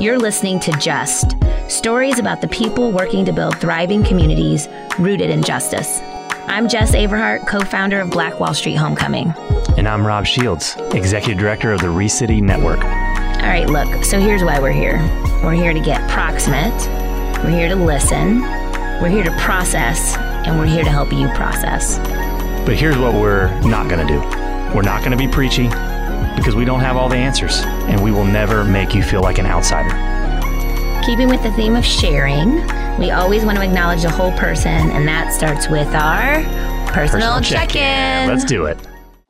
You're listening to Just stories about the people working to build thriving communities rooted in justice. I'm Jes Averhart, co founder of Black Wall Street Homecoming. And I'm Rob Shields, executive director of the ReCity Network. All right, look, so here's why we're here we're here to get proximate, we're here to listen, we're here to process, and we're here to help you process. But here's what we're not going to do we're not going to be preachy because we don't have all the answers, and we will never make you feel like an outsider. Keeping with the theme of sharing, we always want to acknowledge the whole person, and that starts with our personal, personal check in. Let's do it.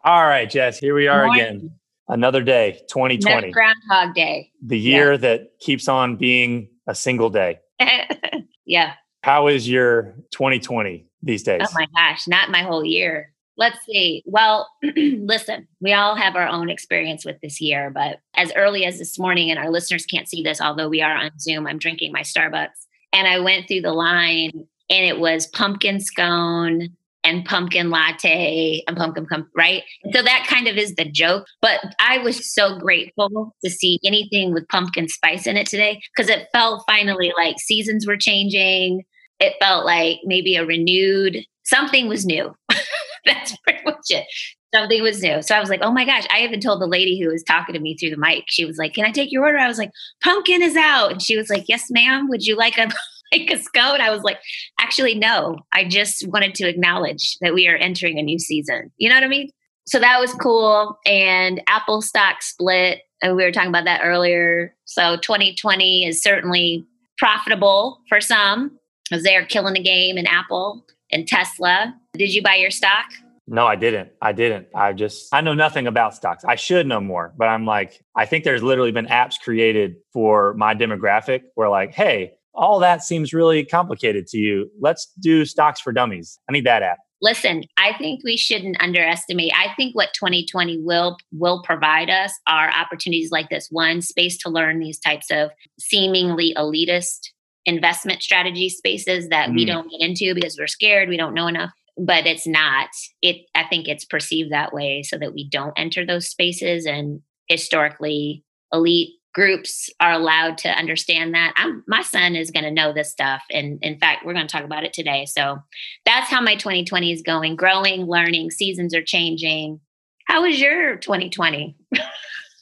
All right, Jes, here we are again. Another day, 2020. Groundhog Day. The year yeah. that keeps on being a single day. yeah. How is your 2020 these days? Oh my gosh, not my whole year. Let's see. Well, listen, we all have our own experience with this year, but as early as this morning, and our listeners can't see this, although we are on Zoom, I'm drinking my Starbucks. And I went through the line and it was pumpkin scone and pumpkin latte and pumpkin, right? So that kind of is the joke. But I was so grateful to see anything with pumpkin spice in it today because it felt finally like seasons were changing. It felt like maybe a renewed something was new. That's pretty much it. Something was new. So I was like, oh my gosh. I even told the lady who was talking to me through the mic, she was like, Can I take your order? I was like, Pumpkin is out. And she was like, Yes, ma'am. Would you like a like a scone? I was like, actually, no. I just wanted to acknowledge that we are entering a new season. You know what I mean? So that was cool. And Apple stock split. And we were talking about that earlier. So 2020 is certainly profitable for some because they're killing the game in Apple and Tesla. Did you buy your stock? No, I didn't. I didn't. I just, I know nothing about stocks. I should know more, but I'm like, I think there's literally been apps created for my demographic where, like, hey, all that seems really complicated to you. Let's do stocks for dummies. I need that app. Listen, I think we shouldn't underestimate. I think what 2020 will will provide us are opportunities like this. One, space to learn these types of seemingly elitist investment strategy spaces that mm. we don't get into because we're scared, we don't know enough. But it's not. It I think it's perceived that way so that we don't enter those spaces and historically elite groups are allowed to understand that. I'm my son is going to know this stuff and in fact we're going to talk about it today. So that's how my 2020 is going, growing, learning, seasons are changing. How was your 2020?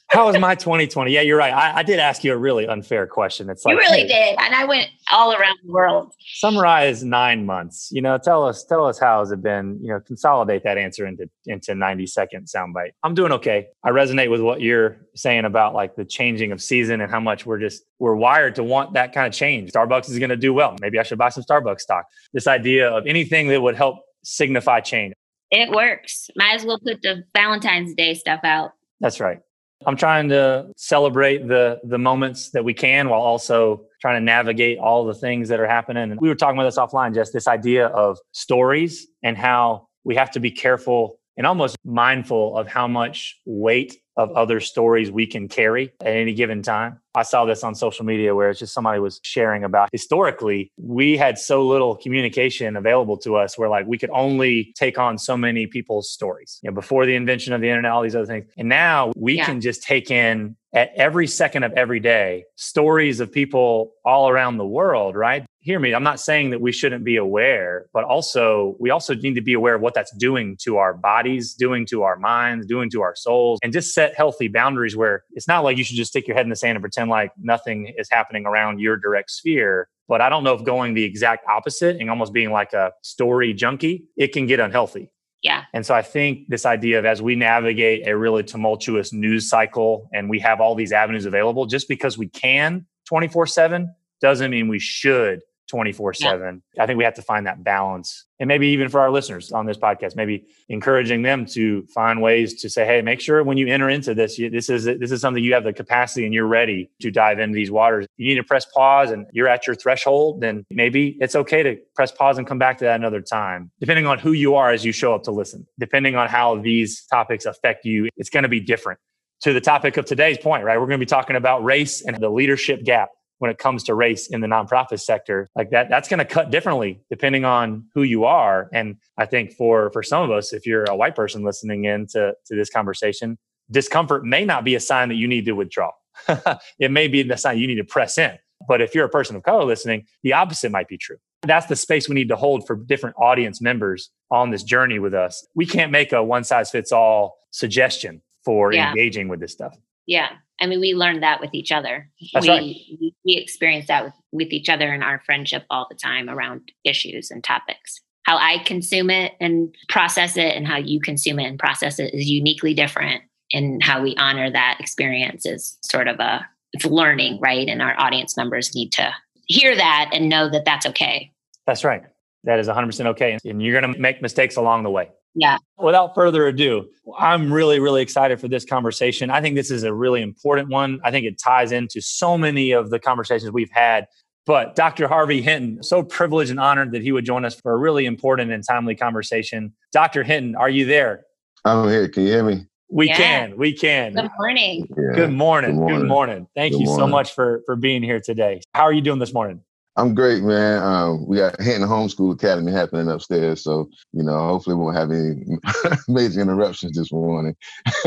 How was my 2020? Yeah, you're right. I, I, did ask you a really unfair question. It's like you really hey, did, and I went all around the world. Summarize nine months. You know, tell us, tell us how has it been? You know, consolidate that answer into into 90 second soundbite. I'm doing okay. I resonate with what you're saying about like the changing of season and how much we're just we're wired to want that kind of change. Starbucks is going to do well. Maybe I should buy some Starbucks stock. This idea of anything that would help signify change. It works. Might as well put the Valentine's Day stuff out. That's right. I'm trying to celebrate the the moments that we can while also trying to navigate all the things that are happening. And we were talking about this offline, just this idea of stories and how we have to be careful and almost mindful of how much weight of other stories we can carry at any given time. I saw this on social media where it's just somebody was sharing about historically, we had so little communication available to us where like we could only take on so many people's stories. You know, before the invention of the internet, all these other things. And now we yeah. can just take in at every second of every day stories of people all around the world, right? Hear me. I'm not saying that we shouldn't be aware, but also we also need to be aware of what that's doing to our bodies, doing to our minds, doing to our souls, and just set healthy boundaries where it's not like you should just stick your head in the sand and pretend like nothing is happening around your direct sphere. But I don't know if going the exact opposite and almost being like a story junkie, it can get unhealthy. Yeah. And so I think this idea of as we navigate a really tumultuous news cycle and we have all these avenues available, just because we can 24 7 doesn't mean we should 24 yeah. 7. I think we have to find that balance. And maybe even for our listeners on this podcast, maybe encouraging them to find ways to say, hey, make sure when you enter into this, you, this is this is something you have the capacity and you're ready to dive into these waters. You need to press pause and you're at your threshold, then maybe it's okay to press pause and come back to that another time, depending on who you are as you show up to listen. Depending on how these topics affect you, it's going to be different. To the topic of today's point, right? We're going to be talking about race and the leadership gap when it comes to race in the nonprofit sector like that that's going to cut differently depending on who you are and i think for for some of us if you're a white person listening in to, to this conversation discomfort may not be a sign that you need to withdraw it may be the sign you need to press in. But if you're a person of color listening, the opposite might be true. That's the space we need to hold for different audience members on this journey with us. We can't make a one size fits all suggestion for yeah. engaging with this stuff. Yeah. I mean, we learned that with each other. That's we, right. we, we experience that with, with each other in our friendship all the time around issues and topics. How I consume it and process it, and how you consume it and process it is uniquely different. And how we honor that experience is sort of a it's learning, right? And our audience members need to hear that and know that that's okay. That's right. That is 100% okay. And you're going to make mistakes along the way. Yeah. Without further ado, I'm really, really excited for this conversation. I think this is a really important one. I think it ties into so many of the conversations we've had. But Dr. Harvey Hinton, so privileged and honored that he would join us for a really important and timely conversation. Dr. Hinton, are you there? I'm here. Can you hear me? We yeah. can. We can. Good morning. Yeah. Good morning. Good morning. Good morning. Thank Good you morning. so much for for being here today. How are you doing this morning? I'm great, man. Um, we got Hinton Homeschool Academy happening upstairs, so you know, hopefully, we won't have any major interruptions this morning.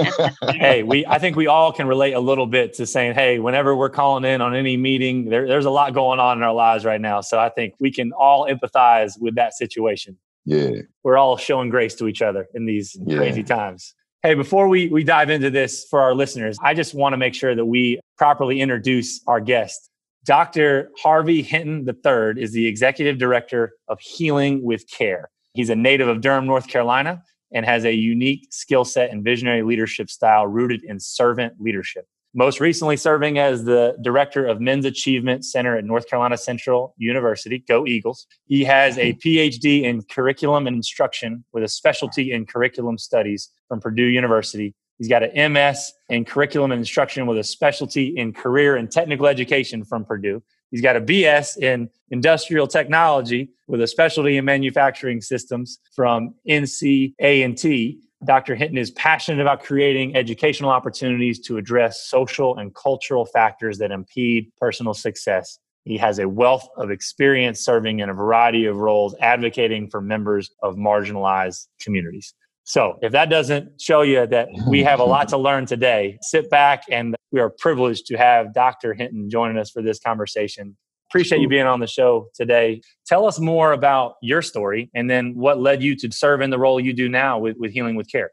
hey, we I think we all can relate a little bit to saying, hey, whenever we're calling in on any meeting, there, there's a lot going on in our lives right now. So I think we can all empathize with that situation. Yeah, we're all showing grace to each other in these yeah. crazy times. Hey, before we, we dive into this for our listeners, I just want to make sure that we properly introduce our guest. Dr. Harvey Hinton III is the executive director of Healing with CAARE. He's a native of Durham, North Carolina, and has a unique skill set and visionary leadership style rooted in servant leadership. Most recently, serving as the director of Men's Achievement Center at North Carolina Central University. Go Eagles. He has a PhD in curriculum and instruction with a specialty in curriculum studies from Purdue University He's got an MS in curriculum and instruction with a specialty in career and technical education from Purdue. He's got a BS in industrial technology with a specialty in manufacturing systems from NC-A&T. Dr. Hinton is passionate about creating educational opportunities to address social and cultural factors that impede personal success. He has a wealth of experience serving in a variety of roles, advocating for members of marginalized communities. So, if that doesn't show you that we have a lot to learn today, sit back and we are privileged to have Dr. Hinton joining us for this conversation. Appreciate you being on the show today. Tell us more about your story and then what led you to serve in the role you do now with, with Healing with CAARE.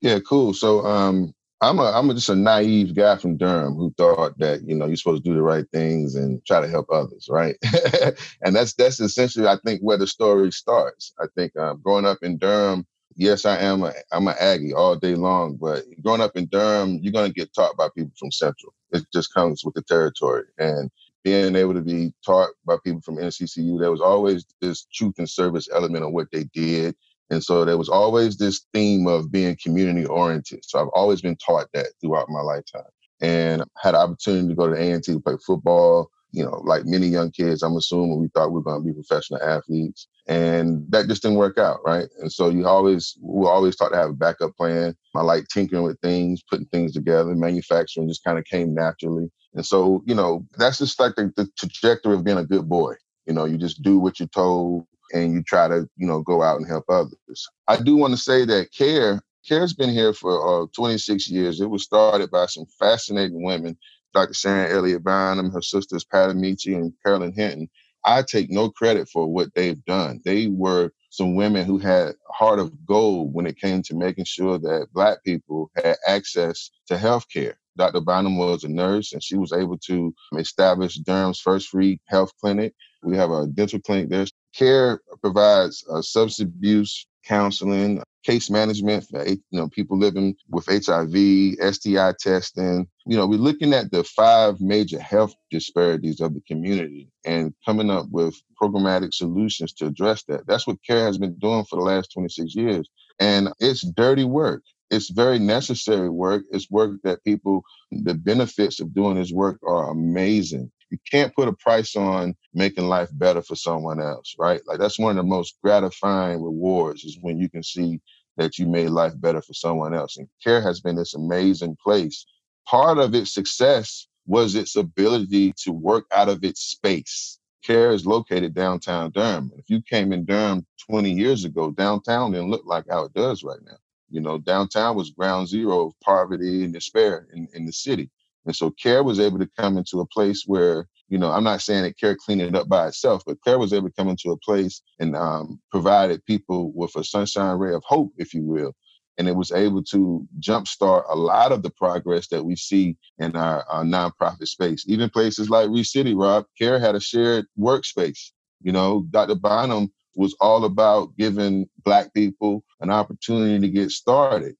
Yeah, cool. So, um, I'm a I'm a, just a naive guy from Durham who thought that you know you're supposed to do the right things and try to help others, right? and that's that's essentially I think where the story starts. I think um, growing up in Durham, yes, I am a I'm an Aggie all day long, but growing up in Durham, you're gonna get taught by people from Central. It just comes with the territory. And being able to be taught by people from NCCU, there was always this truth and service element of what they did. And so there was always this theme of being community oriented. So I've always been taught that throughout my lifetime. And had an opportunity to go to A&T to play football, you know, like many young kids, I'm assuming we thought we were going to be professional athletes, and that just didn't work out, right? And so you always, we always taught to have a backup plan. I like tinkering with things, putting things together. Manufacturing just kind of came naturally, and so you know, that's just like the, the trajectory of being a good boy. You know, you just do what you're told, and you try to, you know, go out and help others. I do want to say that CAARE CAARE's been here for uh, 26 years. It was started by some fascinating women Dr. Sharon Elliott Bynum, her sisters Pat Amici and Carolyn Hinton. I take no credit for what they've done. They were some women who had heart of gold when it came to making sure that Black people had access to health care. Dr. Bynum was a nurse and she was able to establish Durham's first free health clinic. We have a dental clinic there. CAARE provides uh, substance abuse counseling, case management for you know people living with HIV, STI testing. You know, we're looking at the five major health disparities of the community and coming up with programmatic solutions to address that. That's what CAARE has been doing for the last 26 years. And it's dirty work. It's very necessary work. It's work that people, the benefits of doing this work are amazing you can't put a price on making life better for someone else, right? Like that's one of the most gratifying rewards is when you can see that you made life better for someone else. And CAARE has been this amazing place. Part of its success was its ability to work out of its space. CAARE is located downtown Durham. If you came in Durham 20 years ago, downtown didn't look like how it does right now. You know, downtown was ground zero of poverty and despair in, in the city. And so CAARE was able to come into a place where, you know, I'm not saying that CAARE cleaned it up by itself, but CAARE was able to come into a place and um, provided people with a sunshine ray of hope, if you will. And it was able to jumpstart a lot of the progress that we see in our, our nonprofit space. Even places like ReCity, Rob, CAARE had a shared workspace. You know, Dr. Bynum was all about giving Black people an opportunity to get started.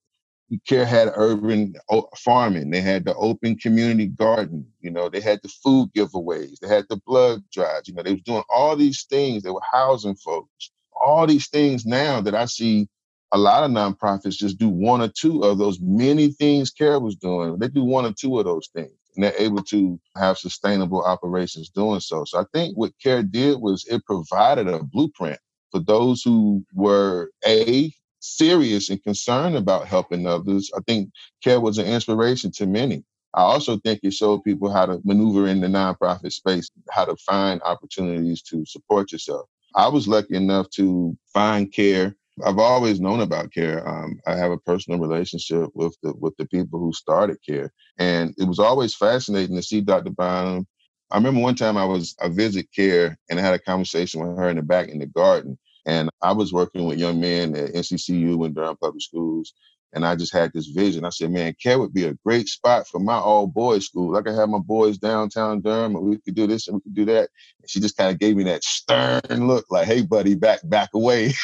CAARE had urban farming. They had the open community garden. You know, they had the food giveaways. They had the blood drives. You know, they was doing all these things. They were housing folks. All these things now that I see a lot of nonprofits just do one or two of those many things CAARE was doing. They do one or two of those things. And they're able to have sustainable operations doing so. So I think what CAARE did was it provided a blueprint for those who were A, serious and concerned about helping others, I think CAARE was an inspiration to many. I also think it showed people how to maneuver in the nonprofit space, how to find opportunities to support yourself. I was lucky enough to find CAARE. I've always known about CAARE. Um, I have a personal relationship with the with the people who started CAARE, and it was always fascinating to see Dr. Bynum. I remember one time I was I visit CAARE and I had a conversation with her in the back in the garden, and I was working with young men at NCCU and Durham Public Schools. And I just had this vision. I said, man, CAARE would be a great spot for my all boys school. I could have my boys downtown Durham and we could do this and we could do that. And she just kind of gave me that stern look like, hey, buddy, back, back away.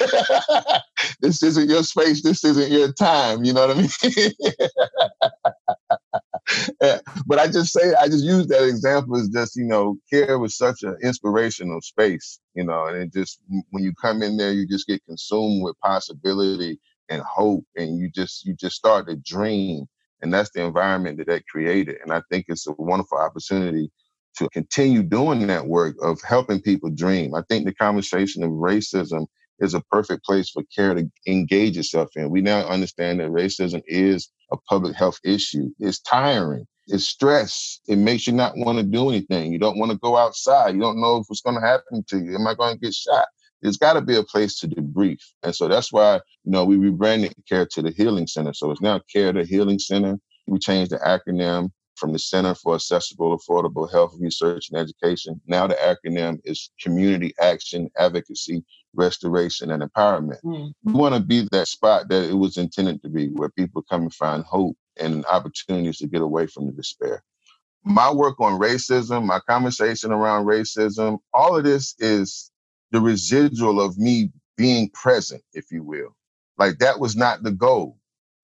this isn't your space. This isn't your time. You know what I mean? but I just say, I just use that example as just, you know, CAARE was such an inspirational space, you know, and it just, when you come in there, you just get consumed with possibility and hope and you just, you just start to dream. And that's the environment that that created. And I think it's a wonderful opportunity to continue doing that work of helping people dream. I think the conversation of racism is a perfect place for CAARE to engage itself in. We now understand that racism is a public health issue. It's tiring. It's stress. It makes you not want to do anything. You don't want to go outside. You don't know if what's going to happen to you. Am I going to get shot? There's got to be a place to debrief. And so that's why, you know, we rebranded CAARE to the Healing Center. So it's now CAARE the Healing Center. We changed the acronym from the Center for Accessible, Affordable Health Research and Education. Now the acronym is Community Action, Advocacy, Restoration, and Empowerment. Mm. We want to be that spot that it was intended to be, where people come and find hope and opportunities to get away from the despair. My work on racism, my conversation around racism, all of this is the residual of me being present, if you will. Like that was not the goal.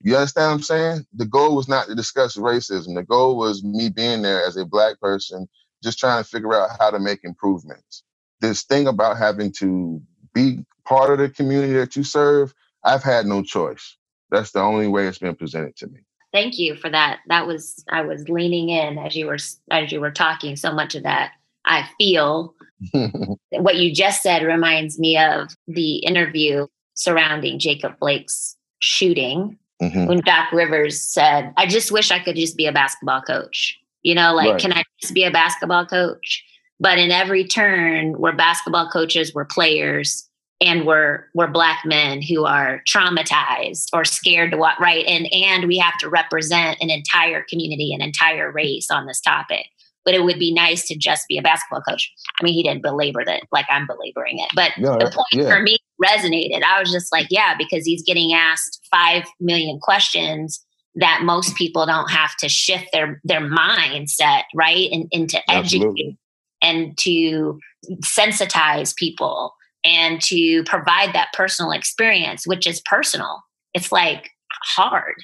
You understand what I'm saying? The goal was not to discuss racism. The goal was me being there as a black person, just trying to figure out how to make improvements. This thing about having to be part of the community that you serve, I've had no choice. That's the only way it's been presented to me. Thank you for that. That was I was leaning in as you were as you were talking. So much of that I feel. what you just said reminds me of the interview surrounding Jacob Blake's shooting mm-hmm. when Doc Rivers said, I just wish I could just be a basketball coach. You know, like, right. can I just be a basketball coach? But in every turn, we're basketball coaches, we're players, and we're we're black men who are traumatized or scared to what right and and we have to represent an entire community an entire race on this topic but it would be nice to just be a basketball coach. I mean, he didn't belabor that like I'm belaboring it, but no, the point yeah. for me resonated. I was just like, yeah, because he's getting asked five million questions that most people don't have to shift their their mindset right and, and to educate and to sensitize people and to provide that personal experience, which is personal. It's like hard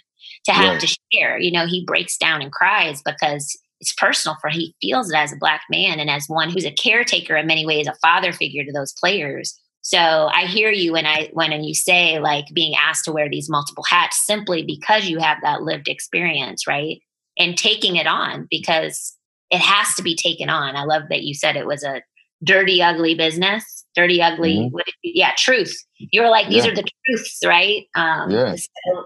to have right. to share. You know, he breaks down and cries because it's personal for he feels it as a black man and as one who's a caretaker in many ways, a father figure to those players. So I hear you when I when and you say like being asked to wear these multiple hats simply because you have that lived experience, right? And taking it on because it has to be taken on. I love that you said it was a dirty, ugly business. Dirty, ugly. Mm-hmm. yeah, truth. You were like, these yeah. are the truths, right? Um, yeah. So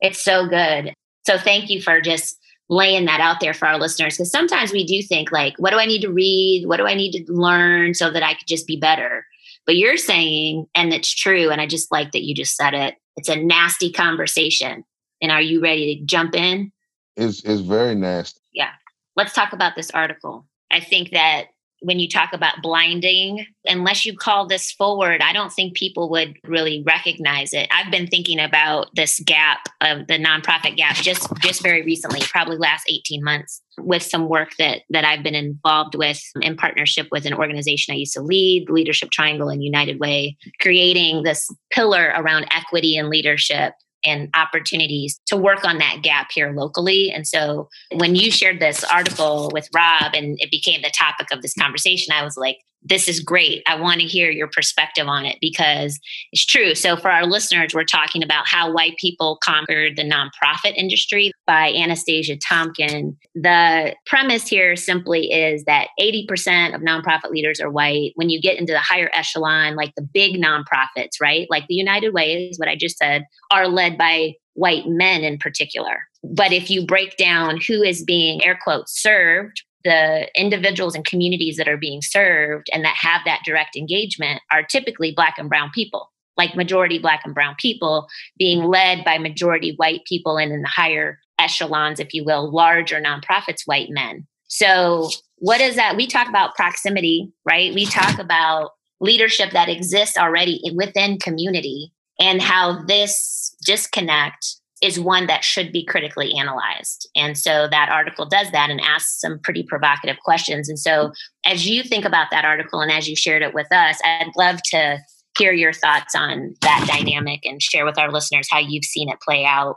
it's so good. So thank you for just laying that out there for our listeners because sometimes we do think like what do i need to read? What do i need to learn so that i could just be better? But you're saying and it's true and i just like that you just said it it's a nasty conversation. And are you ready to jump in? It's, it's very nasty. Yeah. Let's talk about this article. I think that when you talk about blinding, unless you call this forward, I don't think people would really recognize it. I've been thinking about this gap of the nonprofit gap just just very recently, probably last 18 months, with some work that that I've been involved with in partnership with an organization I used to lead, the Leadership Triangle and United Way, creating this pillar around equity and leadership and opportunities to work on that gap here locally. And so when you shared this article with Rob and it became the topic of this conversation, I was like, this is great. I want to hear your perspective on it because it's true. So, for our listeners, we're talking about how white people conquered the nonprofit industry by Anastasia Tomkin. The premise here simply is that 80% of nonprofit leaders are white. When you get into the higher echelon, like the big nonprofits, right? Like the United Way is what I just said, are led by white men in particular. But if you break down who is being air quotes served the individuals and communities that are being served and that have that direct engagement are typically black and brown people like majority black and brown people being led by majority white people and in the higher echelons if you will larger nonprofits white men. So what is that? We talk about proximity right? We talk about leadership that exists already within community and how this disconnect is one that should be critically analyzed. And so that article does that and asks some pretty provocative questions. And so as you think about that article and as you shared it with us, I'd love to hear your thoughts on that dynamic and share with our listeners how you've seen it play out.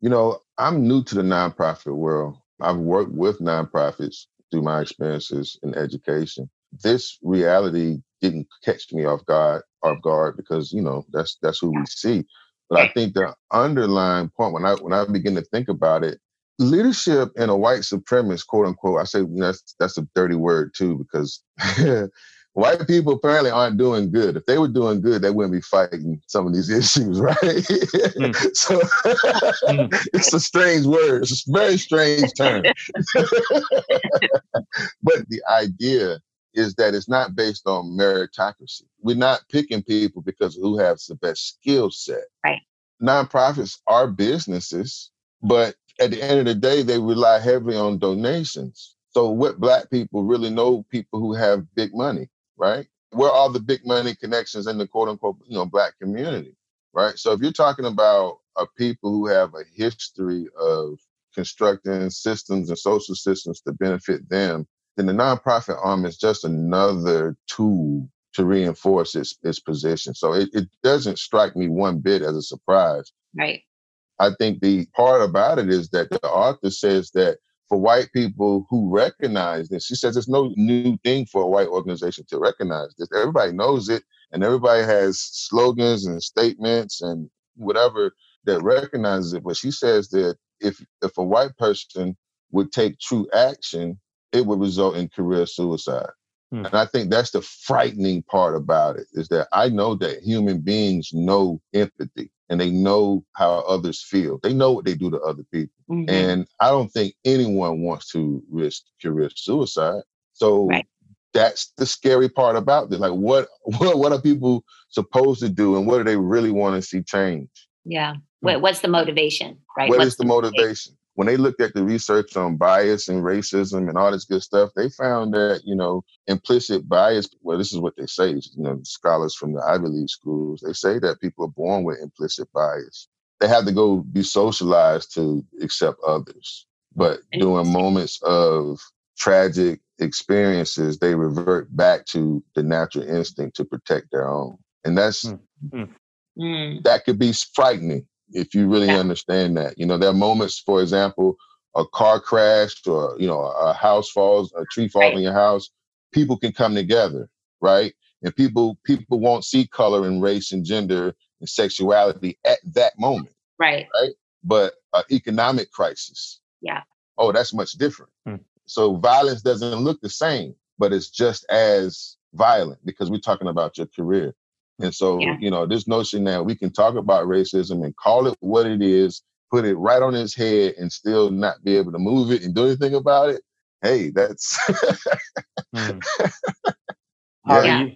You know, I'm new to the nonprofit world. I've worked with nonprofits through my experiences in education. This reality didn't catch me off guard off guard because, you know, that's that's who we see. But I think the underlying point when I when I begin to think about it, leadership in a white supremacist, quote unquote, I say you know, that's that's a dirty word too because white people apparently aren't doing good. If they were doing good, they wouldn't be fighting some of these issues, right? Mm. so mm. it's a strange word. It's a very strange term. but the idea is that it's not based on meritocracy. We're not picking people because who has the best skill set. Right. Nonprofits are businesses, but at the end of the day, they rely heavily on donations. So what black people really know people who have big money, right? Where are the big money connections in the quote unquote, you know, black community, right? So if you're talking about a people who have a history of constructing systems and social systems to benefit them then the nonprofit arm is just another tool to reinforce its its position. So it, it doesn't strike me one bit as a surprise. Right. I think the part about it is that the author says that for white people who recognize this, she says it's no new thing for a white organization to recognize this. Everybody knows it, and everybody has slogans and statements and whatever that recognizes it. But she says that if if a white person would take true action, it would result in career suicide. Hmm. And I think that's the frightening part about it is that I know that human beings know empathy and they know how others feel. They know what they do to other people. Mm-hmm. And I don't think anyone wants to risk career suicide. So right. that's the scary part about this. Like what, what what are people supposed to do and what do they really want to see change? Yeah. What's the motivation? Right. What what's is the, the motivation? When they looked at the research on bias and racism and all this good stuff, they found that, you know, implicit bias, well, this is what they say, you know, scholars from the Ivy League schools, they say that people are born with implicit bias. They have to go be socialized to accept others. But during moments of tragic experiences, they revert back to the natural instinct to protect their own. And that's, mm-hmm. that could be frightening if you really yeah. understand that. You know, there are moments, for example, a car crash or you know a house falls, a tree falls right. in your house. People can come together, right? And people people won't see color and race and gender and sexuality at that moment, right? Right. But uh, economic crisis, yeah. Oh, that's much different. Hmm. So violence doesn't look the same, but it's just as violent because we're talking about your career. And so, yeah. you know, this notion that we can talk about racism and call it what it is, put it right on his head and still not be able to move it and do anything about it. Hey, that's mm. Harvey, yeah. you,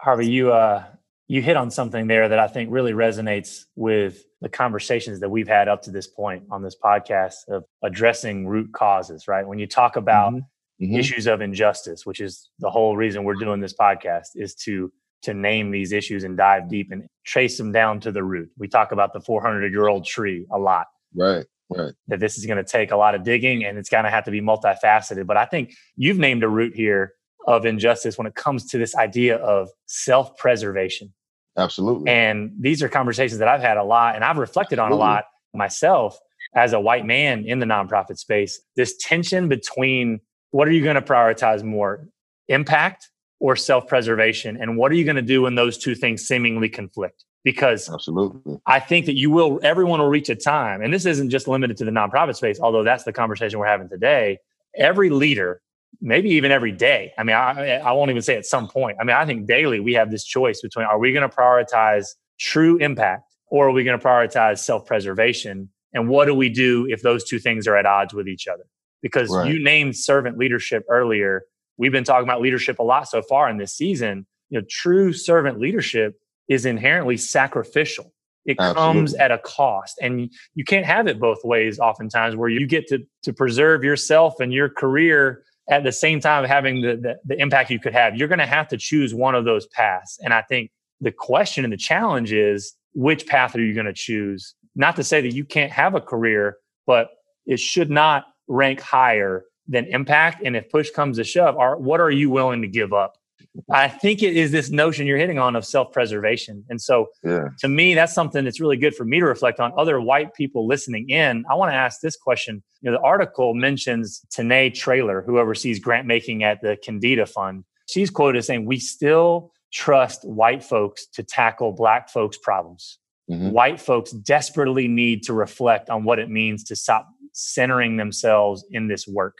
Harvey, you uh you hit on something there that I think really resonates with the conversations that we've had up to this point on this podcast of addressing root causes, right? When you talk about mm-hmm. Mm-hmm. issues of injustice, which is the whole reason we're doing this podcast, is to to name these issues and dive deep and trace them down to the root. We talk about the 400 year old tree a lot. Right. Right. That this is going to take a lot of digging and it's going to have to be multifaceted. But I think you've named a root here of injustice when it comes to this idea of self preservation. Absolutely. And these are conversations that I've had a lot and I've reflected Absolutely. on a lot myself as a white man in the nonprofit space. This tension between what are you going to prioritize more, impact or self preservation? And what are you going to do when those two things seemingly conflict? Because absolutely, I think that you will, everyone will reach a time, and this isn't just limited to the nonprofit space, although that's the conversation we're having today. Every leader maybe even every day. I mean, I, I won't even say at some point. I mean, I think daily we have this choice between are we going to prioritize true impact or are we going to prioritize self preservation? And what do we do if those two things are at odds with each other? Because right. you named servant leadership earlier. We've been talking about leadership a lot so far in this season. You know, true servant leadership is inherently sacrificial. It Absolutely. comes at a cost. And you can't have it both ways oftentimes where you get to to preserve yourself and your career at the same time having the, the, the impact you could have, you're going to have to choose one of those paths. And I think the question and the challenge is which path are you going to choose? Not to say that you can't have a career, but it should not rank higher than impact. And if push comes to shove, are what are you willing to give up I think it is this notion you're hitting on of self preservation. And so yeah. to me, that's something that's really good for me to reflect on. Other white people listening in, I want to ask this question. You know, the article mentions Tanae Trailer, who oversees grant making at the Candida Fund. She's quoted as saying, We still trust white folks to tackle black folks' problems. Mm-hmm. White folks desperately need to reflect on what it means to stop centering themselves in this work.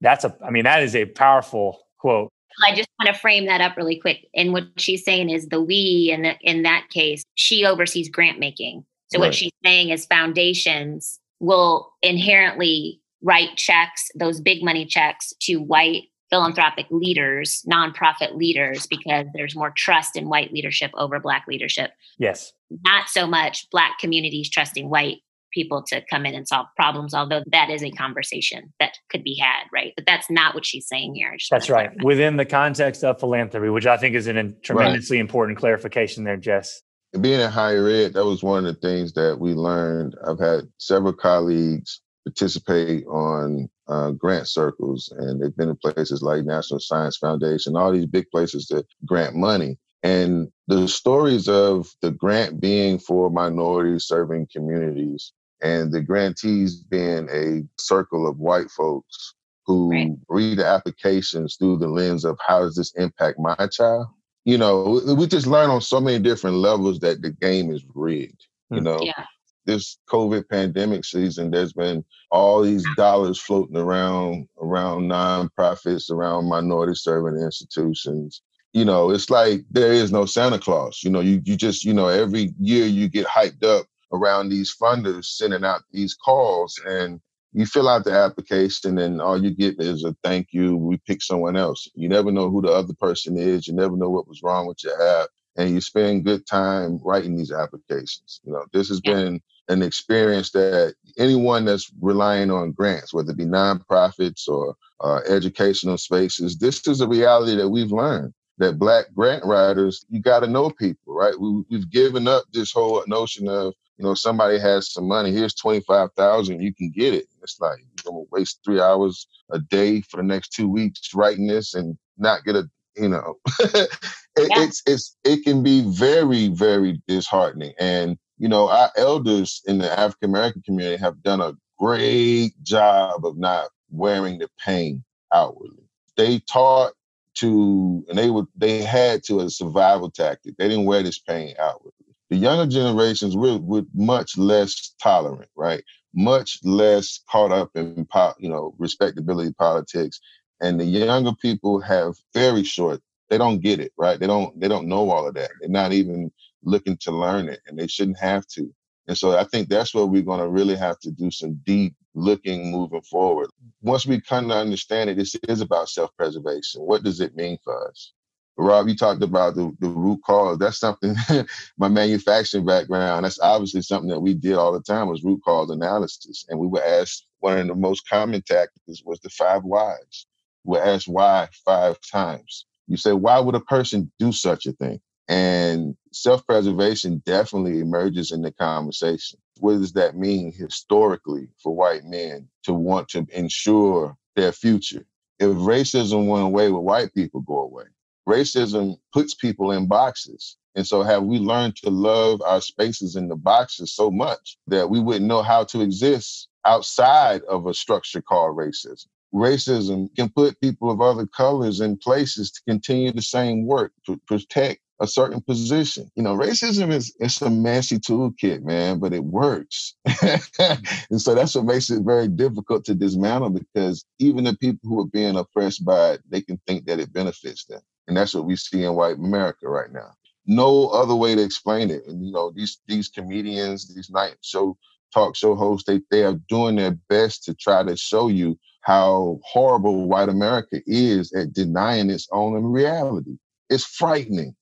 That's a, I mean, that is a powerful quote I just want to frame that up really quick. And what she's saying is the we in the, in that case, she oversees grant making. So right. what she's saying is foundations will inherently write checks, those big money checks to white philanthropic leaders, nonprofit leaders, because there's more trust in white leadership over black leadership. Yes. Not so much black communities trusting white people to come in and solve problems, although that is a conversation that could be had, right? But that's not what she's saying here. That's right. Within the context of philanthropy, which I think is a tremendously right. important clarification there, Jes. Being in higher ed, that was one of the things that we learned. I've had several colleagues participate on uh, grant circles, and they've been in places like National Science Foundation, all these big places that grant money. And the stories of the grant being for minorities serving communities and the grantees being a circle of white folks who right. read the applications through the lens of how does this impact my child you know we just learn on so many different levels that the game is rigged you hmm. know yeah. this covid pandemic season there's been all these dollars floating around around nonprofits around minority serving institutions you know it's like there is no santa claus you know you, you just you know every year you get hyped up around these funders sending out these calls and you fill out the application and all you get is a thank you we pick someone else. You never know who the other person is you never know what was wrong with your app and you spend good time writing these applications. You know this has yeah. been an experience that anyone that's relying on grants whether it be nonprofits or uh, educational spaces this is a reality that we've learned that black grant writers you got to know people right? We, we've given up this whole notion of you know, somebody has some money, here's 25,000, you can get it. It's like, you're going to waste three hours a day for the next two weeks writing this and not get a, you know, it, yeah. it's, it's, it can be very, very disheartening. And, you know, our elders in the African American community have done a great job of not wearing the pain outwardly. They taught to, and they would, they had to as a survival tactic. They didn't wear this pain outwardly the younger generations we're, much less tolerant, right? Much less caught up in you know respectability politics, and the younger people have very short. They don't get it, right? They don't they don't know all of that. They're not even looking to learn it, and they shouldn't have to. And so I think that's where we're going to really have to do some deep looking moving forward. Once we kind of understand it, this is about self preservation. What does it mean for us? Rob, you talked about the, the root cause. That's something, my manufacturing background, that's obviously something that we did all the time was root cause analysis. And we were asked, one of the most common tactics was the five whys. We asked why five times. You say, why would a person do such a thing? And self preservation definitely emerges in the conversation. What does that mean historically for white men to want to ensure their future? If racism went away, would white people go away? Racism puts people in boxes. And so, have we learned to love our spaces in the boxes so much that we wouldn't know how to exist outside of a structure called racism? Racism can put people of other colors in places to continue the same work, to protect a certain position. You know, racism is it's a messy toolkit, man, but it works. and so that's what makes it very difficult to dismantle because even the people who are being oppressed by it, they can think that it benefits them. And that's what we see in white America right now. No other way to explain it. And you know, these these comedians, these night show talk show hosts, they they are doing their best to try to show you how horrible white America is at denying its own reality. It's frightening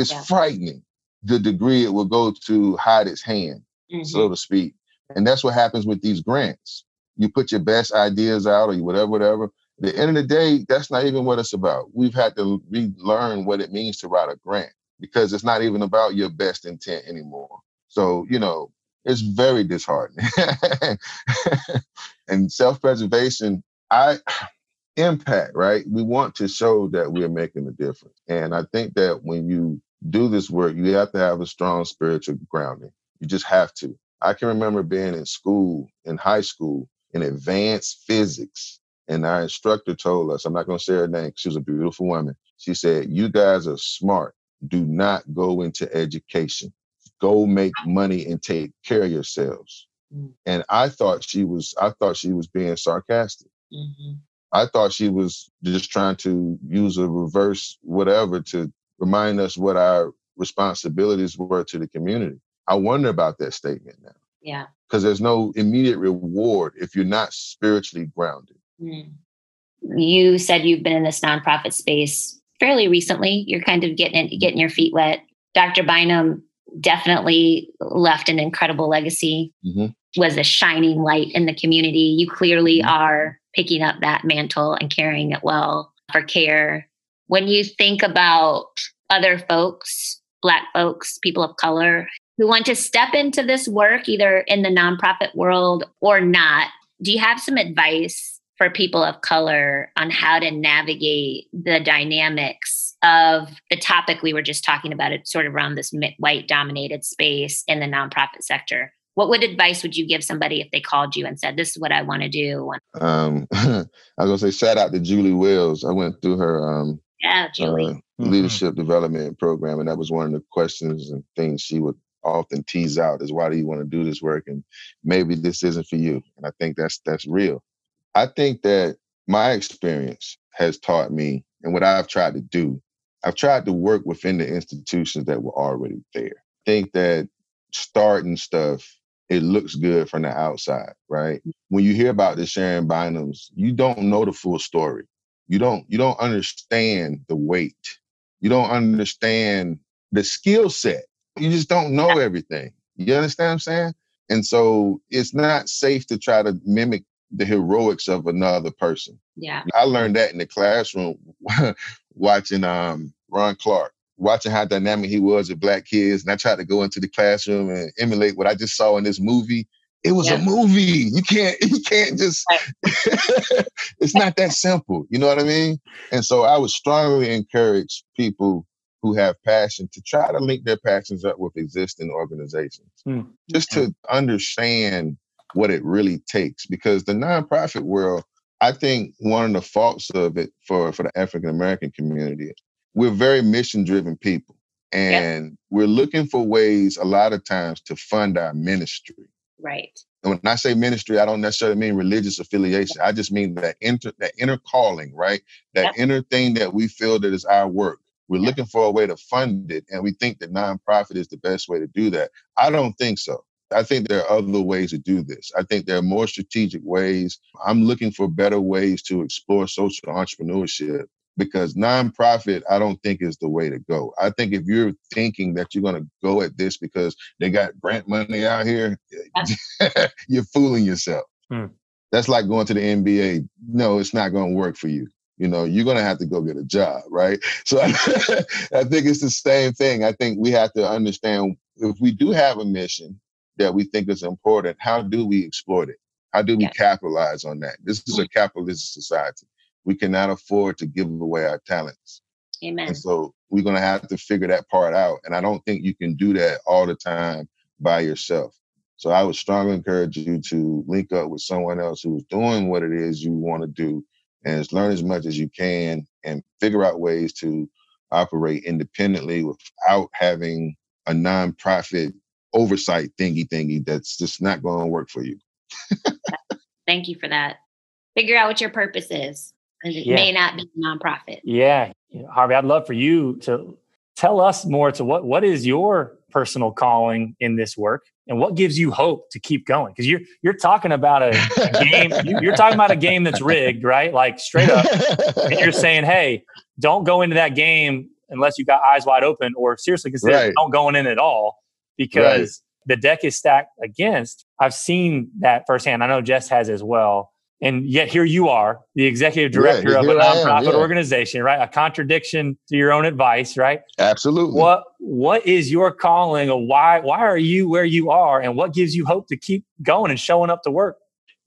it's yeah. frightening the degree it will go to hide its hand, mm-hmm. so to speak. And that's what happens with these grants. You put your best ideas out or whatever, whatever. The end of the day, that's not even what it's about. We've had to relearn what it means to write a grant because it's not even about your best intent anymore. So, you know, it's very disheartening. and self-preservation, I impact, right? We want to show that we're making a difference. And I think that when you do this work, you have to have a strong spiritual grounding. You just have to. I can remember being in school, in high school, in advanced physics, and our instructor told us, I'm not going to say her name, she was a beautiful woman. She said, You guys are smart. Do not go into education. Go make money and take care of yourselves. Mm-hmm. And I thought she was, I thought she was being sarcastic. Mm-hmm. I thought she was just trying to use a reverse whatever to remind us what our responsibilities were to the community. I wonder about that statement now. Yeah. Because there's no immediate reward if you're not spiritually grounded. Mm. You said you've been in this nonprofit space fairly recently. You're kind of getting getting your feet wet. Dr. Bynum definitely left an incredible legacy. Mm-hmm. Was a shining light in the community. You clearly mm-hmm. are picking up that mantle and carrying it well for CAARE when you think about other folks, Black folks, people of color, who want to step into this work, either in the nonprofit world or not, do you have some advice for people of color on how to navigate the dynamics of the topic we were just talking about, it sort of around this white dominated space in the nonprofit sector? What would advice would you give somebody if they called you and said, "This is what I want to do"? Um, I was gonna say shout out to Julie Wells. I went through her um, yeah, Julie. Uh, mm-hmm. Leadership development program, and that was one of the questions and things she would often tease out is why do you want to do this work and maybe this isn't for you and i think that's that's real i think that my experience has taught me and what i've tried to do i've tried to work within the institutions that were already there. I think that starting stuff it looks good from the outside right? Mm. When you hear about the sharon bynums you don't know the full story. You don't you don't understand the weight. You don't understand the skill set. You just don't know everything. You understand what i'm saying? And so it's not safe to try to mimic the heroics of another person yeah i learned that in the classroom watching um ron clark watching how dynamic he was with black kids and i tried to go into the classroom and emulate what i just saw in this movie it was yeah. a movie. You can't you can't just it's not that simple. You know what I mean? And so I would strongly encourage people who have passion to try to link their passions up with existing organizations. Mm. Just to understand what it really takes. Because the nonprofit world, I think one of the faults of it for, for the African American community, we're very mission driven people. And yep. we're looking for ways a lot of times to fund our ministry. Right. And when I say ministry, I don't necessarily mean religious affiliation. I just mean that inter that inner calling, right? That yep. inner thing that we feel that is our work. We're looking for a way to fund it, and we think that nonprofit is the best way to do that. I don't think so. I think there are other ways to do this. I think there are more strategic ways. I'm looking for better ways to explore social entrepreneurship because nonprofit, I don't think is the way to go. I think if you're thinking that you're going to go at this because they got grant money out here, you're fooling yourself. Hmm. That's like going to the NBA. No, it's not going to work for you. You know, you're going to have to go get a job, right? So I, I think it's the same thing. I think we have to understand if we do have a mission that we think is important, how do we exploit it? How do we capitalize on that? This is a mm-hmm. capitalist society. We cannot afford to give away our talents. Amen. And so we're going to have to figure that part out. And I don't think you can do that all the time by yourself. So I would strongly encourage you to link up with someone else who's doing what it is you want to do and learn as much as you can and figure out ways to operate independently without having a nonprofit oversight thingy thingy that's just not going to work for you. Thank you for that. Figure out what your purpose is. And it yeah. may not be a nonprofit. Yeah. Harvey, I'd love for you to tell us more to what what is your personal calling in this work and what gives you hope to keep going because you're you're talking about a, a game you're talking about a game that's rigged right like straight up and you're saying hey don't go into that game unless you got eyes wide open or seriously consider right. don't going in at all because right. the deck is stacked against i've seen that firsthand i know Jes has as well and yet here you are, the executive director yeah, of a nonprofit am, yeah. organization, right? A contradiction to your own advice, right? Absolutely. What what is your calling or why why are you where you are and what gives you hope to keep going and showing up to work?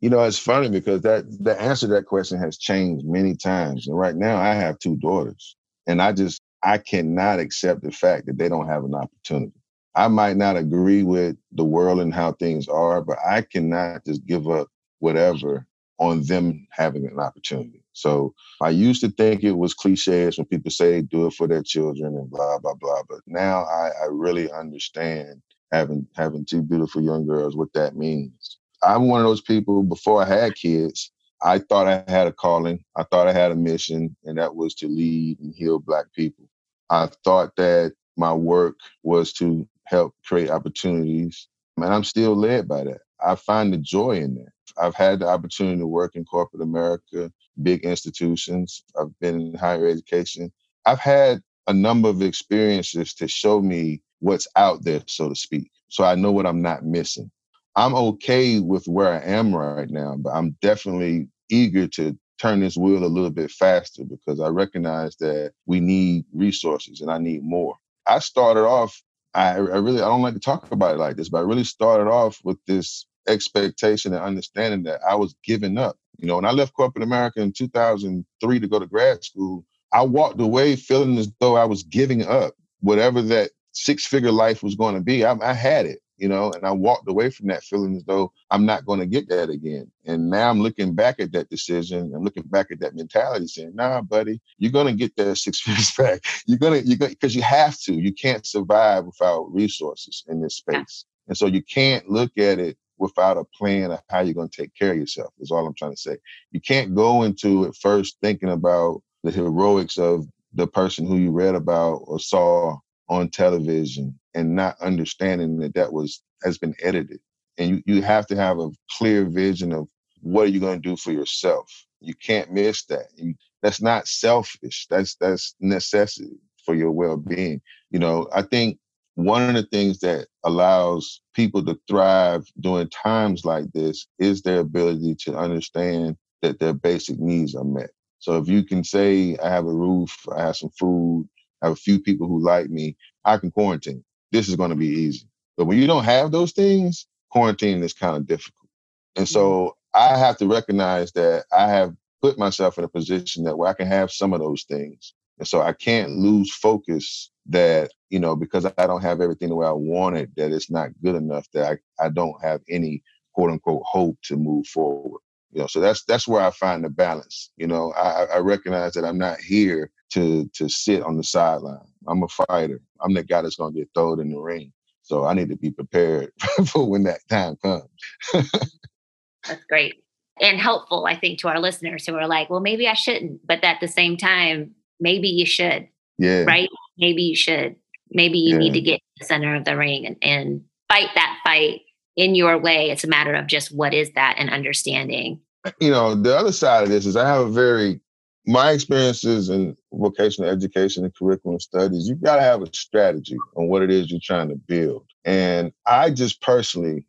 You know, it's funny because that the answer to that question has changed many times. And right now I have two daughters. And I just I cannot accept the fact that they don't have an opportunity. I might not agree with the world and how things are, but I cannot just give up whatever on them having an opportunity. So I used to think it was cliches when people say do it for their children and blah blah blah. But now I, I really understand having having two beautiful young girls what that means. I'm one of those people before I had kids. I thought I had a calling. I thought I had a mission, and that was to lead and heal Black people. I thought that my work was to help create opportunities, and I'm still led by that. I find the joy in that. I've had the opportunity to work in corporate America, big institutions. I've been in higher education. I've had a number of experiences to show me what's out there, so to speak. So I know what I'm not missing. I'm okay with where I am right now, but I'm definitely eager to turn this wheel a little bit faster because I recognize that we need resources and I need more. I started off, I, I really, I don't like to talk about it like this, but I really started off with this expectation and understanding that I was giving up. You know, when I left corporate America in 2003 to go to grad school, I walked away feeling as though I was giving up whatever that six figure life was going to be. I, I, had it, you know, and I walked away from that feeling as though I'm not going to get that again. And now I'm looking back at that decision and looking back at that mentality saying, nah, buddy, you're going to get that six figures back. You're going to, you're going because you have to. You can't survive without resources in this space. And so you can't look at it without a plan of how you're going to take care of yourself is all i'm trying to say you can't go into it first thinking about the heroics of the person who you read about or saw on television and not understanding that that was has been edited. And you, you have to have a clear vision of what are you going to do for yourself. You can't miss that. You, that's not selfish. That's that's necessity for your well-being. You know i think one of the things that allows people to thrive during times like this is their ability to understand that their basic needs are met. So if you can say, I have a roof, I have some food, I have a few people who like me, I can quarantine. This is going to be easy. But when you don't have those things, quarantine is kind of difficult. And so mm-hmm. I have to recognize that I have put myself in a position that where I can have some of those things. And so I can't lose focus that you know because i don't have everything the way i want it that it's not good enough that i, I don't have any quote unquote hope to move forward you know so that's that's where i find the balance you know i, I recognize that i'm not here to to sit on the sideline i'm a fighter i'm the guy that's going to get thrown in the ring so i need to be prepared for when that time comes that's great and helpful i think to our listeners who are like well maybe i shouldn't but at the same time maybe you should yeah right maybe you should. Maybe you yeah. need to get to the center of the ring and, and fight that fight in your way. It's a matter of just what is that and understanding. You know, the other side of this is I have a very my experiences in vocational education and curriculum studies—you've got to have a strategy on what it is you're trying to build. And I just personally,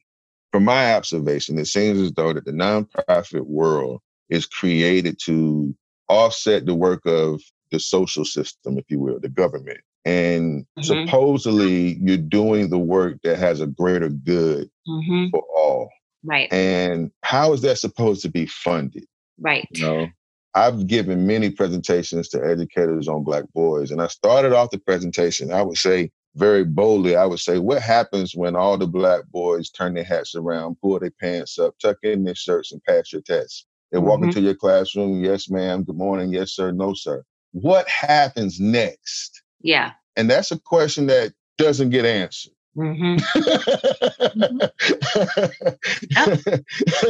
from my observation, it seems as though that the nonprofit world is created to offset the work of the social system, if you will, the government. And mm-hmm. supposedly you're doing the work that has a greater good mm-hmm. for all. Right. And how is that supposed to be funded? Right. You know, I've given many presentations to educators on Black boys, and I started off the presentation, I would say very boldly, I would say, what happens when all the Black boys turn their hats around, pull their pants up, tuck in their shirts, and pass your tests? They mm-hmm. walk into your classroom, yes, ma'am, good morning, yes, sir, no, sir. What happens next? Yeah. And that's a question that doesn't get answered. Mm-hmm.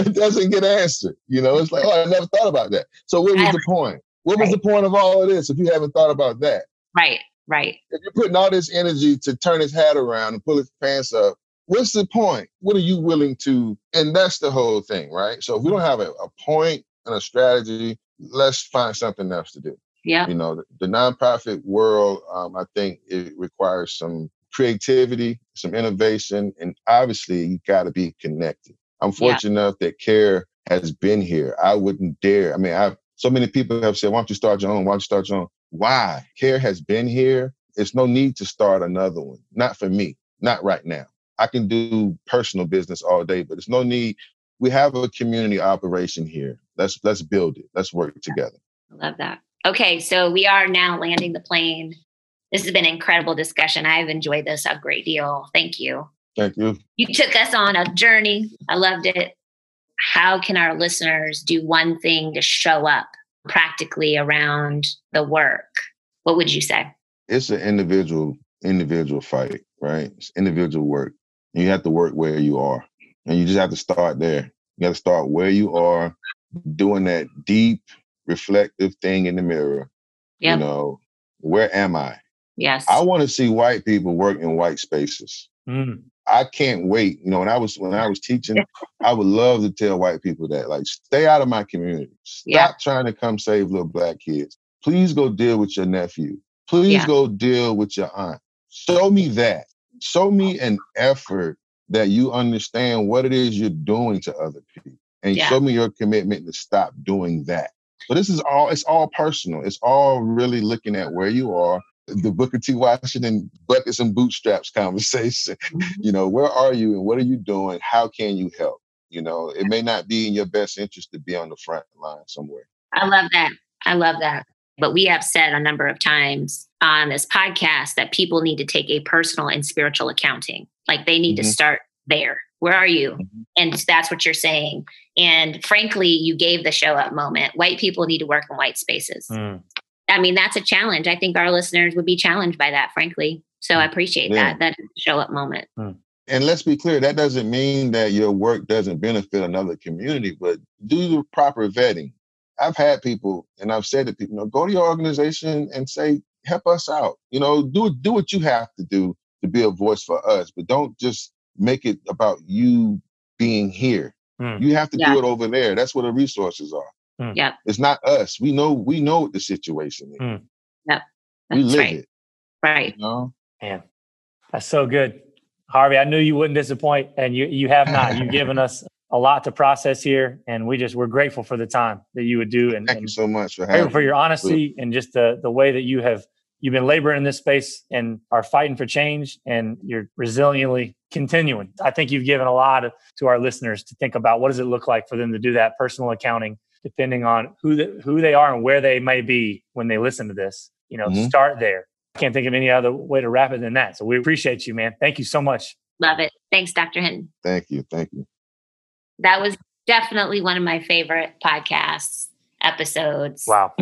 it doesn't get answered. You know, it's like, oh, I never thought about that. So what was the point? What was right. the point of all of this if you haven't thought about that? Right, right. If you're putting all this energy to turn his hat around and pull his pants up, what's the point? What are you willing to? And that's the whole thing, right? So if we don't have a, a point and a strategy, let's find something else to do. Yeah. You know, the, the nonprofit world, um, I think it requires some creativity, some innovation, and obviously you got to be connected. I'm fortunate yeah. enough that CAARE has been here. I wouldn't dare. I mean, I've so many people have said, "Why don't you start your own? Why don't you start your own?" Why? CAARE has been here. It's no need to start another one. Not for me. Not right now. I can do personal business all day, but it's no need. We have a community operation here. Let's let's build it. Let's work together. I love that. Okay, so we are now landing the plane this has been an incredible discussion. I've enjoyed this a great deal. Thank you. Thank you. You took us on a journey. I loved it. How can our listeners do one thing to show up practically around the work? What would you say? It's an individual individual fight, right? It's individual work. You have to work where you are. And you just have to start there. You got to start where you are, doing that deep, reflective thing in the mirror. Yep. You know, where am I? Yes. I want to see white people work in white spaces. Mm. I can't wait. You know, when I was when I was teaching, I would love to tell white people that, like, stay out of my community. Stop yeah. trying to come save little black kids. Please go deal with your nephew. Please yeah. go deal with your aunt. Show me that. Show me an effort that you understand what it is you're doing to other people. And yeah. show me your commitment to stop doing that. But this is all, it's all personal. It's all really looking at where you are the Booker T. Washington buckets and bootstraps conversation. Mm-hmm. You know, where are you and what are you doing? How can you help? You know, it may not be in your best interest to be on the front line somewhere. I love that. I love that. But we have said a number of times on this podcast that people need to take a personal and spiritual accounting. Like they need mm-hmm. to start there. Where are you? Mm-hmm. And that's what you're saying. And frankly, you gave the show up moment. White people need to work in white spaces. Mm. I mean, that's a challenge. I think our listeners would be challenged by that, frankly. So I appreciate yeah. that. That show up moment. Hmm. And let's be clear, that doesn't mean that your work doesn't benefit another community, but do the proper vetting. I've had people, and I've said to people, you know, go to your organization and say, help us out. You know, do do what you have to do to be a voice for us, but don't just make it about you being here. Mm. You have to yeah. do it over there. That's where the resources are. Mm. Yeah. It's not us. We know we know what the situation is. Mm. Yep. we live right. it. Right. You know? Man, that's so good. Harvey, I knew you wouldn't disappoint, and you you have not. You've given us a lot to process here, and we just we're grateful for the time that you would do. And thank and you so much for having for your honesty and just the the way that you have you've been laboring in this space and are fighting for change, and you're resiliently continuing. I think you've given a lot to our listeners to think about what does it look like for them to do that personal accounting depending on who the, who they are and where they may be when they listen to this. You know, mm-hmm. start there. I can't think of any other way to wrap it than that. So we appreciate you, man. Thank you so much. Love it. Thanks, Dr. Hinton. Thank you. Thank you. That was definitely one of my favorite podcasts episodes. Wow.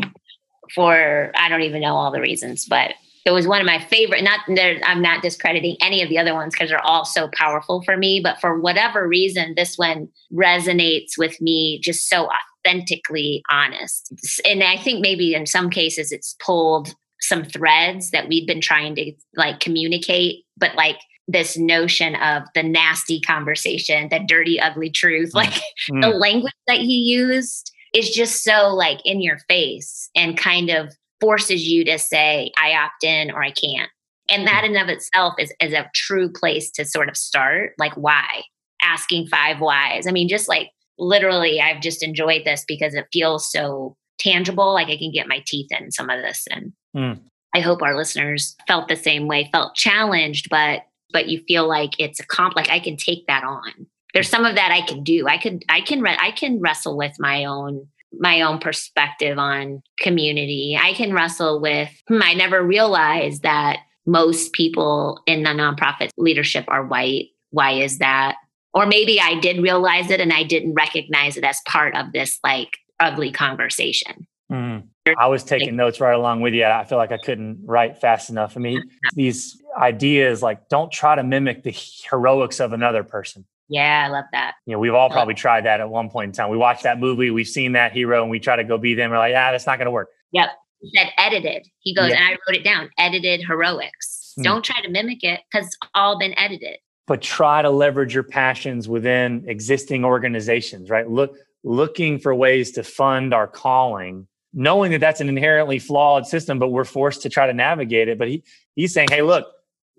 For I don't even know all the reasons, but it was one of my favorite not i'm not discrediting any of the other ones because they're all so powerful for me but for whatever reason this one resonates with me just so authentically honest. And I think maybe in some cases it's pulled some threads that we've been trying to like communicate, but like this notion of the nasty conversation, the dirty, ugly truth, mm. like mm. the language that he used is just so like in your face and kind of forces you to say, I opt in or I can't. And that in of itself is, is a true place to sort of start. Like, why? Asking five whys. I mean, just like literally, I've just enjoyed this because it feels so tangible. Like I can get my teeth in some of this. And mm. I hope our listeners felt the same way, felt challenged, but but you feel like it's a comp like I can take that on. There's some of that I can do. I could I can re- I can wrestle with my own my own perspective on community. I can wrestle with hmm, I never realized that most people in the nonprofit leadership are white. Why is that? Or maybe I did realize it and I didn't recognize it as part of this like ugly conversation. Mm. I was taking notes right along with you. I feel like I couldn't write fast enough. I mean, these ideas like don't try to mimic the heroics of another person. Yeah, I love that. You know, we've all probably tried that at one point in time. We watched that movie, we've seen that hero, and we try to go be them. We're like, ah, that's not going to work. Yep. He said edited. He goes, yeah. and I wrote it down edited heroics. Mm. Don't try to mimic it because it's all been edited. But try to leverage your passions within existing organizations, right? Look, looking for ways to fund our calling, knowing that that's an inherently flawed system, but we're forced to try to navigate it. But he, he's saying, hey, look,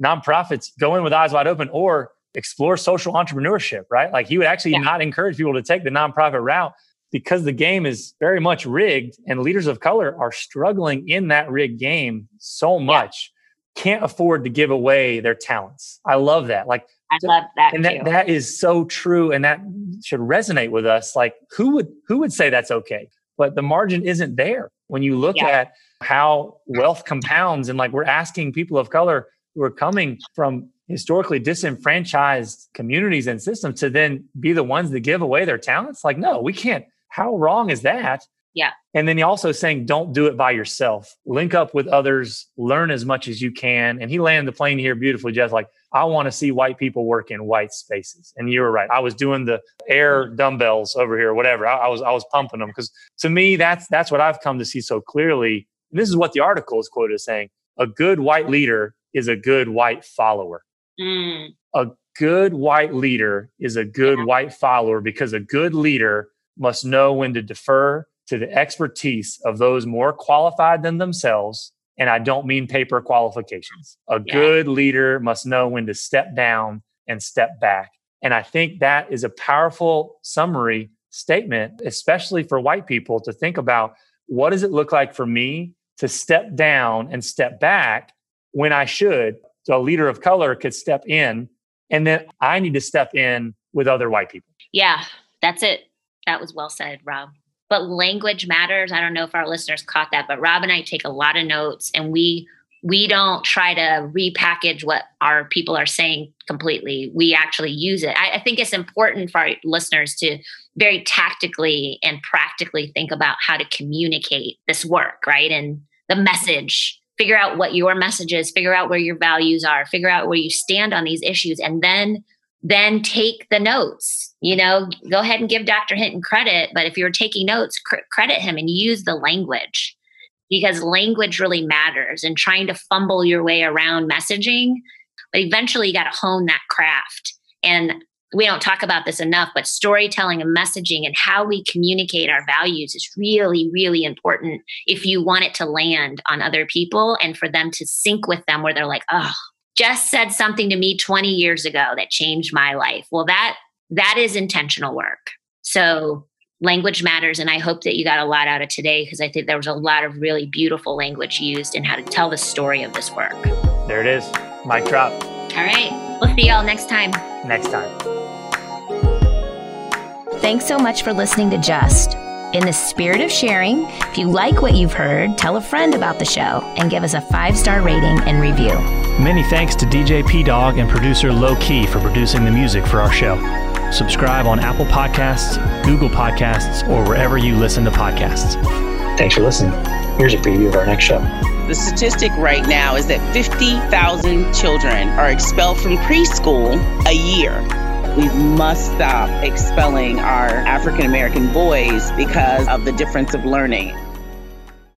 nonprofits go in with eyes wide open or explore social entrepreneurship, right? Like he would actually yeah. not encourage people to take the nonprofit route because the game is very much rigged and leaders of color are struggling in that rigged game so much yeah. can't afford to give away their talents i love that like i love that and that, that is so true and that should resonate with us. Like who would who would say that's okay? But the margin isn't there. When you look yeah. at how wealth compounds and like we're asking people of color who are coming from historically disenfranchised communities and systems to then be the ones that give away their talents? Like no we can't. How wrong is that? Yeah. And then he also saying, don't do it by yourself. Link up with others, learn as much as you can. And he landed the plane here beautifully, just like, I want to see white people work in white spaces. And you were right. I was doing the air dumbbells over here, whatever. I, I was I was pumping them because to me, that's that's what I've come to see so clearly. And this is what the article is quoted as saying: a good white leader is a good white follower. Mm. A good white leader is a good yeah. white follower because a good leader must know when to defer to the expertise of those more qualified than themselves. And I don't mean paper qualifications. A yeah. good leader must know when to step down and step back. And I think that is a powerful summary statement, especially for white people to think about what does it look like for me to step down and step back when I should? So a leader of color could step in, and then I need to step in with other white people. Yeah, that's it. That was well said, Rob. But language matters. I don't know if our listeners caught that, but Rob and I take a lot of notes and we we don't try to repackage what our people are saying completely. We actually use it. I, I think it's important for our listeners to very tactically and practically think about how to communicate this work, right? And the message figure out what your message is, figure out where your values are, figure out where you stand on these issues, and then then take the notes. You know, go ahead and give Dr. Hinton credit, but if you're taking notes, cr- credit him and use the language because language really matters and trying to fumble your way around messaging. But eventually, you got to hone that craft. And we don't talk about this enough, but storytelling and messaging and how we communicate our values is really, really important if you want it to land on other people and for them to sync with them where they're like, oh, Jes said something to me 20 years ago that changed my life. Well, that that is intentional work. So language matters and I hope that you got a lot out of today because I think there was a lot of really beautiful language used in how to tell the story of this work. There it is. Mic drop. All right. We'll see y'all next time. Next time. Thanks so much for listening to Just. In the spirit of sharing, if you like what you've heard, tell a friend about the show and give us a five star rating and review. Many thanks to DJ P Dog and producer Low Key for producing the music for our show. Subscribe on Apple Podcasts, Google Podcasts, or wherever you listen to podcasts. Thanks for listening. Here's a preview of our next show. The statistic right now is that 50,000 children are expelled from preschool a year. We must stop expelling our African American boys because of the difference of learning.